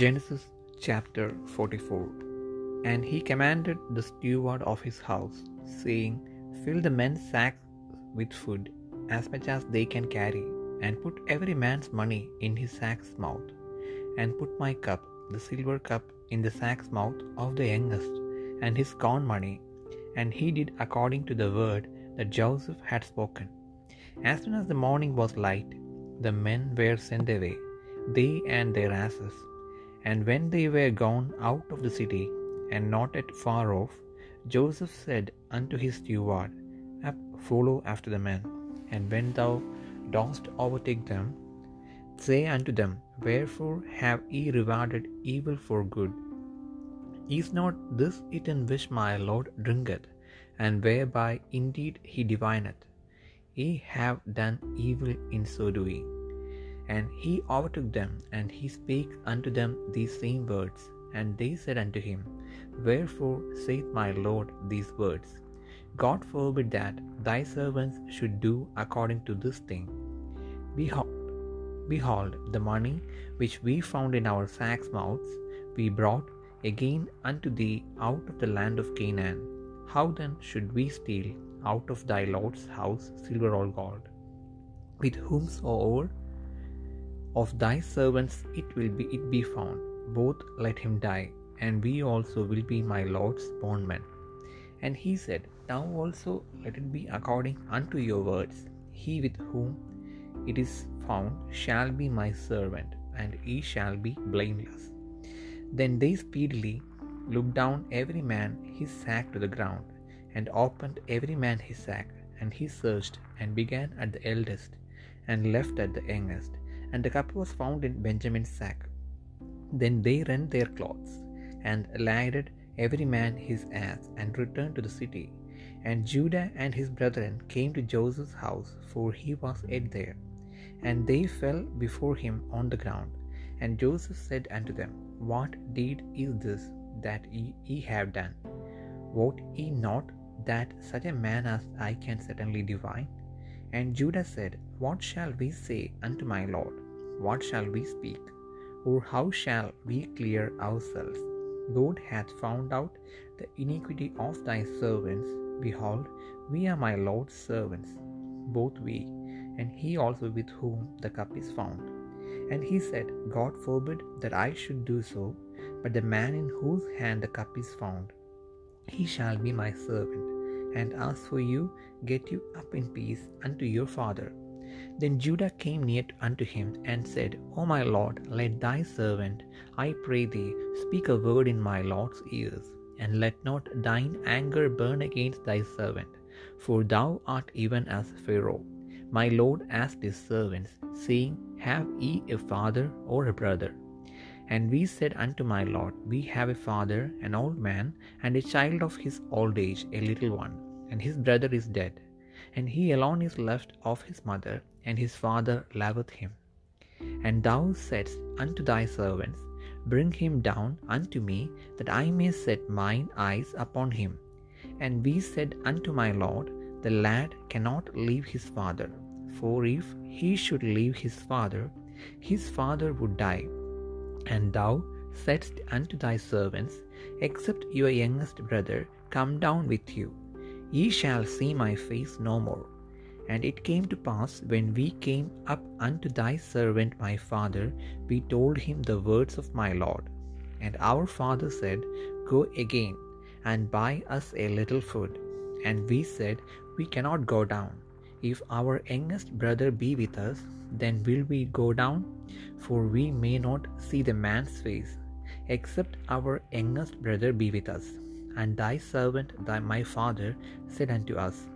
Genesis chapter 44 And he commanded the steward of his house, saying, Fill the men's sacks with food, as much as they can carry, and put every man's money in his sack's mouth, and put my cup, the silver cup, in the sack's mouth of the youngest, and his corn money. And he did according to the word that Joseph had spoken. As soon as the morning was light, the men were sent away, they and their asses. And when they were gone out of the city, and not yet far off, Joseph said unto his steward, follow after the men, and when thou dost overtake them, say unto them, Wherefore have ye rewarded evil for good? Is not this it in which my Lord drinketh, and whereby indeed he divineth? Ye have done evil in so doing. And he overtook them, and he spake unto them these same words. And they said unto him, Wherefore saith my Lord these words? God forbid that thy servants should do according to this thing. Behold, behold, the money which we found in our sacks' mouths we brought again unto thee out of the land of Canaan. How then should we steal out of thy Lord's house silver or gold? With whomsoever of thy servants it will be it be found, both let him die, and we also will be my Lord's bondmen. And he said, Now also let it be according unto your words. He with whom it is found shall be my servant, and he shall be blameless. Then they speedily looked down every man his sack to the ground, and opened every man his sack, and he searched, and began at the eldest, and left at the youngest, and the cup was found in Benjamin's sack. Then they rent their clothes, and laded every man his ass, and returned to the city. And Judah and his brethren came to Joseph's house, for he was yet there. And they fell before him on the ground. And Joseph said unto them, What deed is this that ye, ye have done? Wot ye not that such a man as I can certainly divine? And Judah said, What shall we say unto my Lord? What shall we speak? Or how shall we clear ourselves? God hath found out the iniquity of thy servants. Behold, we are my Lord's servants, both we, and he also with whom the cup is found. And he said, God forbid that I should do so, but the man in whose hand the cup is found, he shall be my servant. And as for you, get you up in peace unto your father. Then Judah came near unto him and said, O my lord, let thy servant, I pray thee, speak a word in my lord's ears, and let not thine anger burn against thy servant, for thou art even as Pharaoh. My lord asked his servants, saying, Have ye a father or a brother? And we said unto my lord, We have a father, an old man, and a child of his old age, a little one, and his brother is dead, and he alone is left of his mother, and his father loveth him. And thou saidst unto thy servants, Bring him down unto me, that I may set mine eyes upon him. And we said unto my lord, The lad cannot leave his father, for if he should leave his father, his father would die. And thou saidst unto thy servants, Except your youngest brother come down with you, ye shall see my face no more. And it came to pass, when we came up unto thy servant my father, we told him the words of my lord. And our father said, Go again, and buy us a little food. And we said, We cannot go down. If our youngest brother be with us, then will we go down? For we may not see the man's face, except our youngest brother be with us. And thy servant, thy my father, said unto us,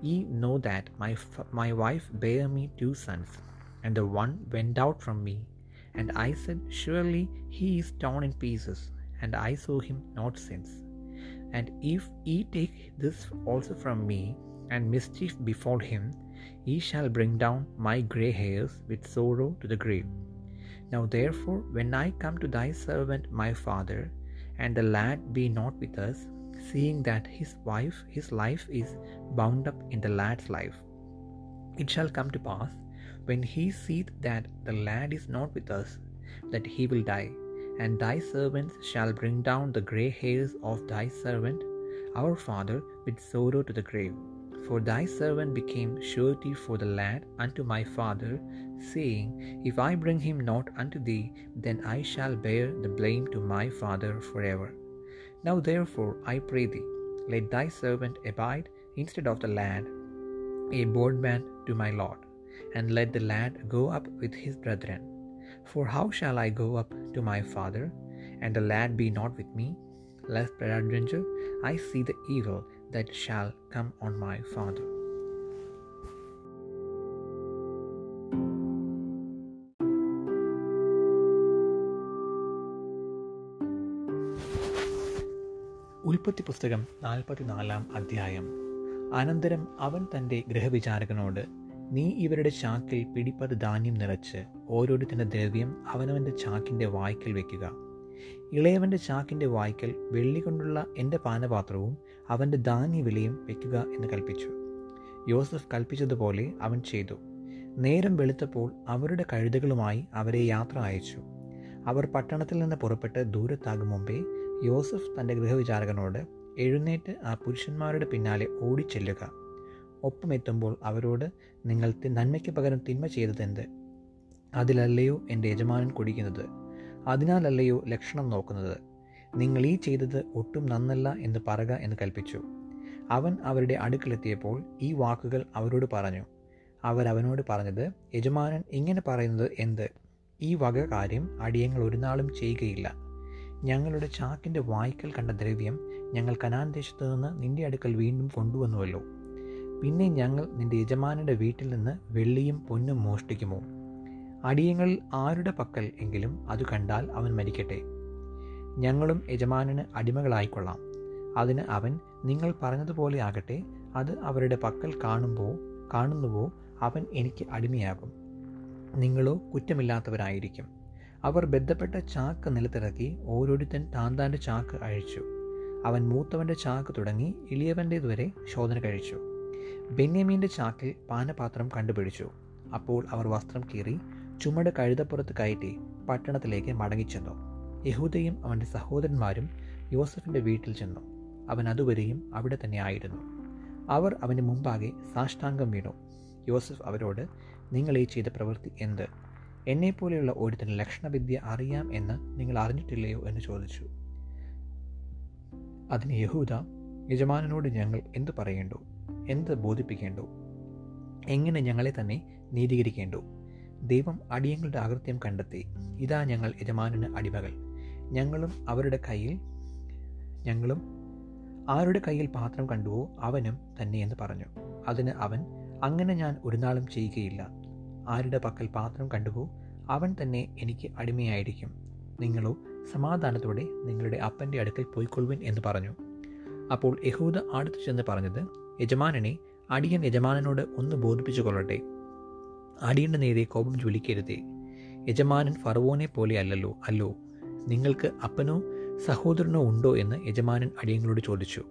Ye know that my, my wife bare me two sons, and the one went out from me. And I said, Surely he is torn in pieces, and I saw him not since. And if ye take this also from me, and mischief befall him, ye shall bring down my grey hairs with sorrow to the grave. Now therefore, when I come to thy servant my father, and the lad be not with us, seeing that his wife, his life is bound up in the lad's life. It shall come to pass, when he seeth that the lad is not with us, that he will die, and thy servants shall bring down the grey hairs of thy servant, our father, with sorrow to the grave. For thy servant became surety for the lad unto my father, saying, If I bring him not unto thee, then I shall bear the blame to my father forever. Now therefore, I pray thee, let thy servant abide instead of the lad, a bondman to my lord, and let the lad go up with his brethren. For how shall I go up to my father, and the lad be not with me? Lest peradventure I see the evil that shall come on my father. ഉൽപ്പത്തി പുസ്തകം നാൽപ്പത്തിനാലാം അധ്യായം. അനന്തരം അവൻ തന്റെ ഗൃഹവിചാരകനോട് നീ ഇവരുടെ ചാക്കിൽ പിടിപ്പത് ധാന്യം നിറച്ച് ഓരോരുത്തന്റെ ദ്രവ്യം അവനവന്റെ ചാക്കിന്റെ വായ്ക്കൽ വെക്കുക. ഇളയവന്റെ ചാക്കിന്റെ വായ്ക്കൽ വെള്ളി കൊണ്ടുള്ള എന്റെ പാനപാത്രവും അവന്റെ ധാന്യവിലയും വെക്കുക എന്ന് കൽപ്പിച്ചു. യോസഫ് കൽപ്പിച്ചതുപോലെ അവൻ ചെയ്തു. നേരം വെളുത്തപ്പോൾ അവരുടെ കഴുതകളുമായി അവരെ യാത്ര അയച്ചു. അവർ പട്ടണത്തിൽ നിന്ന് പുറപ്പെട്ട് ദൂരത്താകും മുമ്പേ യോസഫ് തന്റെ ഗൃഹവിചാരകനോട് എഴുന്നേറ്റ് ആ പുരുഷന്മാരുടെ പിന്നാലെ ഓടിച്ചെല്ലുക. ഒപ്പമെത്തുമ്പോൾ അവരോട് നിങ്ങൾ നന്മയ്ക്ക് പകരം തിന്മ ചെയ്തതെന്ത് അതിലല്ലയോ എന്റെ യജമാനൻ കുടിക്കുന്നത്? അതിനാലല്ലയോ ലക്ഷണം നോക്കുന്നത്? നിങ്ങൾ ഈ ചെയ്തത് ഒട്ടും നന്നല്ല എന്ന് പറക എന്ന് കൽപ്പിച്ചു. അവൻ അവരുടെ അടുക്കളെത്തിയപ്പോൾ ഈ വാക്കുകൾ അവരോട് പറഞ്ഞു. അവരവനോട് പറഞ്ഞത് യജമാനൻ ഇങ്ങനെ പറയുന്നത് എന്ത്? ഈ വക കാര്യം അടിയങ്ങൾ ഒരു നാളും ചെയ്യുകയില്ല. ഞങ്ങളുടെ ചാക്കിന്റെ വായ്ക്കൽ കണ്ട ദ്രവ്യം ഞങ്ങൾ കനാൻ ദേശത്തു നിന്ന് നിന്റെ അടുക്കൽ വീണ്ടും കൊണ്ടുവന്നുവല്ലോ. പിന്നെ ഞങ്ങൾ നിന്റെ യജമാനന്റെ വീട്ടിൽ നിന്ന് വെള്ളിയും പൊന്നും മോഷ്ടിക്കുമോ? അടിയങ്ങളിൽ ആരുടെ പക്കൽ എങ്കിലും അത് കണ്ടാൽ അവൻ മരിക്കട്ടെ. ഞങ്ങളും യജമാനന് അടിമകളായിക്കൊള്ളാം. അതിന് അവൻ നിങ്ങൾ പറഞ്ഞതുപോലെ ആകട്ടെ അത് അവരുടെ പക്കൽ കാണുമ്പോൾ കാണുന്നുവോ അവൻ എനിക്ക് അടിമയാകും. നിങ്ങളോ കുറ്റമില്ലാത്തവരായിരിക്കും. അവർ ബന്ധപ്പെട്ട ചാക്ക് നിലത്തിറക്കി ഓരോരുത്തൻ താന്താന്റെ ചാക്ക് അഴിച്ചു. അവൻ മൂത്തവന്റെ ചാക്ക് തുടങ്ങി ഇളിയവന്റേതുവരെ ശോധന കഴിച്ചു. ബെന്യമീന്റെ ചാക്കിൽ പാനപാത്രം കണ്ടുപിടിച്ചു. അപ്പോൾ അവർ വസ്ത്രം കീറി ചുമട് കഴുതപ്പുറത്ത് കയറ്റി പട്ടണത്തിലേക്ക് മടങ്ങിച്ചെന്നു. യഹൂദയും അവന്റെ സഹോദരന്മാരും യോസഫിന്റെ വീട്ടിൽ ചെന്നു. അവൻ അതുവരെയും അവിടെ തന്നെ ആയിരുന്നു അവർ അവന് മുമ്പാകെ സാഷ്ടാംഗം വീണു. യോസഫ് അവരോട് നിങ്ങൾ ഈ ചെയ്ത പ്രവൃത്തി എന്ത്? എന്നെപ്പോലെയുള്ള ഒരുത്തിന് ലക്ഷണവിദ്യ അറിയാം എന്ന് നിങ്ങൾ അറിഞ്ഞിട്ടില്ലയോ? എന്ന് ചോദിച്ചു. അതിന് യഹൂദ യജമാനോട് ഞങ്ങൾ എന്ത് പറയേണ്ടു? എന്ത് ബോധിപ്പിക്കേണ്ടു? എങ്ങനെ ഞങ്ങളെ തന്നെ നീതീകരിക്കേണ്ടു? ദൈവം അടിയങ്ങളുടെ അകൃത്യം കണ്ടെത്തി. ഇതാ ഞങ്ങൾ യജമാനന് അടിമകൾ. ഞങ്ങളും അവരുടെ കയ്യിൽ ഞങ്ങളും ആരുടെ കയ്യിൽ പാത്രം കണ്ടുവോ അവനും തന്നെ എന്ന് പറഞ്ഞു. അതിന് അവൻ അങ്ങനെ ഞാൻ ഒരു നാളും ചെയ്യുകയില്ല. ആരുടെ പക്കൽ പാത്രം കണ്ടുവോ അവൻ തന്നെ എനിക്ക് അടിമയായിരിക്കും. നിങ്ങളോ സമാധാനത്തോടെ നിങ്ങളുടെ അപ്പന്റെ അടുക്കൽ പോയിക്കൊള്ളുവിൻ എന്ന് പറഞ്ഞു. അപ്പോൾ യഹൂദ അടുത്തു ചെന്ന് പറഞ്ഞത് യജമാനനെ അടിയൻ യജമാനനോട് ഒന്ന് ബോധിപ്പിച്ചു കൊള്ളട്ടെ അടിയന്റെ നേരെ കോപം ജ്വലിക്കരുതേ. യജമാനൻ ഫറവോനെ പോലെ അല്ലല്ലോ അല്ലോ. നിങ്ങൾക്ക് അപ്പനോ സഹോദരനോ ഉണ്ടോ? എന്ന് യജമാനൻ അടിയങ്ങളോട് ചോദിച്ചു.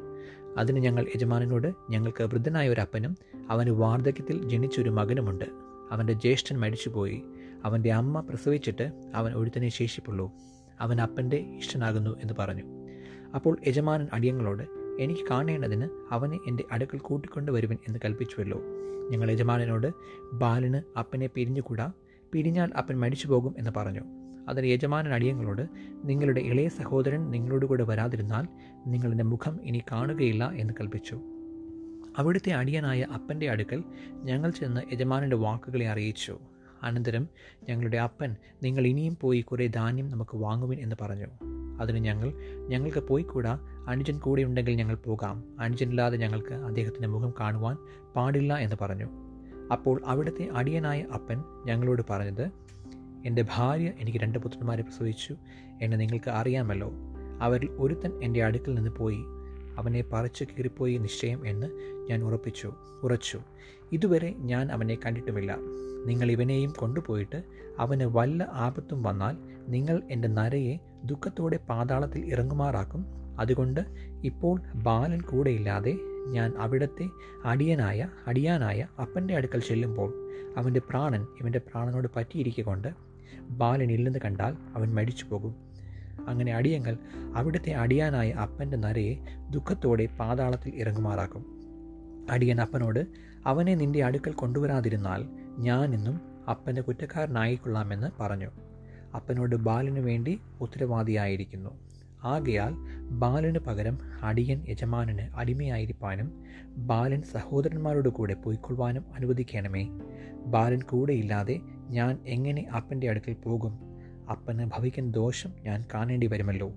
അതിന് ഞങ്ങൾ യജമാനനോട് ഞങ്ങൾക്ക് വൃദ്ധനായ ഒരു അപ്പനും അവന് വാർദ്ധക്യത്തിൽ ജനിച്ചൊരു മകനുമുണ്ട്. അവന്റെ ജ്യേഷ്ഠൻ മരിച്ചുപോയി. അവന്റെ അമ്മ പ്രസവിച്ചിട്ട് അവൻ ഒഴുത്തനെ ശേഷിപ്പുള്ളൂ. അവൻ അപ്പന്റെ ഇഷ്ടനാകുന്നു എന്ന് പറഞ്ഞു. അപ്പോൾ യജമാനൻ അടിയങ്ങളോട് എനിക്ക് കാണേണ്ടതിന് അവനെ എന്റെ അടുക്കൽ കൂട്ടിക്കൊണ്ട് വരുവൻ എന്ന് കൽപ്പിച്ചുവല്ലോ. ഞങ്ങൾ യജമാനനോട് ബാലന് അപ്പനെ പിരിഞ്ഞുകൂടാ. പിരിഞ്ഞാൽ അപ്പൻ മരിച്ചു പോകും എന്ന് പറഞ്ഞു. അതിന് യജമാനൻ അടിയങ്ങളോട് നിങ്ങളുടെ ഇളയ സഹോദരൻ നിങ്ങളോട് കൂടെ വരാതിരുന്നാൽ നിങ്ങളുടെ മുഖം ഇനി കാണുകയില്ല എന്ന് കൽപ്പിച്ചു അവിടുത്തെ അടിയനായ അപ്പന്റെ അടുക്കൽ ഞങ്ങൾ ചെന്ന് യജമാനന്റെ വാക്കുകളെ അറിയിച്ചു. അനന്തരം ഞങ്ങളുടെ അപ്പൻ നിങ്ങൾ ഇനിയും പോയി കുറേ ധാന്യം നമുക്ക് വാങ്ങുവിൻ എന്ന് പറഞ്ഞു. അതിന് ഞങ്ങൾ ഞങ്ങൾക്ക് പോയിക്കൂടാ അനുജൻ കൂടെ ഉണ്ടെങ്കിൽ ഞങ്ങൾ പോകാം. അനുജനില്ലാതെ ഞങ്ങൾക്ക് അദ്ദേഹത്തിന്റെ മുഖം കാണുവാൻ പാടില്ല എന്ന് പറഞ്ഞു. അപ്പോൾ അവിടുത്തെ അടിയനായ അപ്പൻ ഞങ്ങളോട് പറഞ്ഞത് എന്റെ ഭാര്യ എനിക്ക് രണ്ട് പുത്രന്മാരെ പ്രസവിച്ചു. എന്ന് നിങ്ങൾക്ക് അറിയാമല്ലോ. അവരിൽ ഒരുത്തൻ എന്റെ അടുക്കൽ നിന്ന് പോയി. അവനെ പറിച്ചു കീറിപ്പോയി നിശ്ചയം എന്ന് ഞാൻ ഉറപ്പിച്ചു ഉറച്ചു. ഇതുവരെ ഞാൻ അവനെ കണ്ടിട്ടുമില്ല. നിങ്ങൾ ഇവനെയും കൊണ്ടുപോയിട്ട് അവന് വല്ല ആപത്തും വന്നാൽ നിങ്ങൾ എന്റെ നരയെ ദുഃഖത്തോടെ പാതാളത്തിൽ ഇറങ്ങുമാറാക്കും. അതുകൊണ്ട് ഇപ്പോൾ ബാലൻ കൂടെയില്ലാതെ ഞാൻ അവിടത്തെ അടിയനായ അടിയാനായ അപ്പന്റെ അടുക്കൽ ചെല്ലുമ്പോൾ അവന്റെ പ്രാണൻ ഇവന്റെ പ്രാണനോട് പറ്റിയിരിക്കൊണ്ട് ബാലൻ ഇല്ലെന്ന് കണ്ടാൽ അവൻ മരിച്ചു പോകും അങ്ങനെ അടിയങ്ങൾ അവിടുത്തെ അടിയാനായ അപ്പന്റെ നരയെ ദുഃഖത്തോടെ പാതാളത്തിൽ ഇറങ്ങുമാറാക്കും. അടിയൻ അപ്പനോട് അവനെ നിന്റെ അടുക്കൽ കൊണ്ടുവരാതിരുന്നാൽ ഞാനെന്നും അപ്പന്റെ കുറ്റക്കാരനായിക്കൊള്ളാമെന്ന് പറഞ്ഞു. അപ്പനോട് ബാലിനു വേണ്ടി ഉത്തരവാദിയായിരിക്കുന്നു. ആകയാൽ ബാലന് പകരം അടിയൻ യജമാനന് അടിമയായിരിക്കാനും ബാലൻ സഹോദരന്മാരോട് കൂടെ പോയിക്കൊള്ളുവാനും അനുവദിക്കണമേ. ബാലൻ കൂടെയില്ലാതെ ഞാൻ എങ്ങനെ അപ്പന്റെ അടുക്കൽ പോകും? അപ്പന് ഭവിക്കുന്ന ദോഷം ഞാൻ കാണേണ്ടി വരുമല്ലോ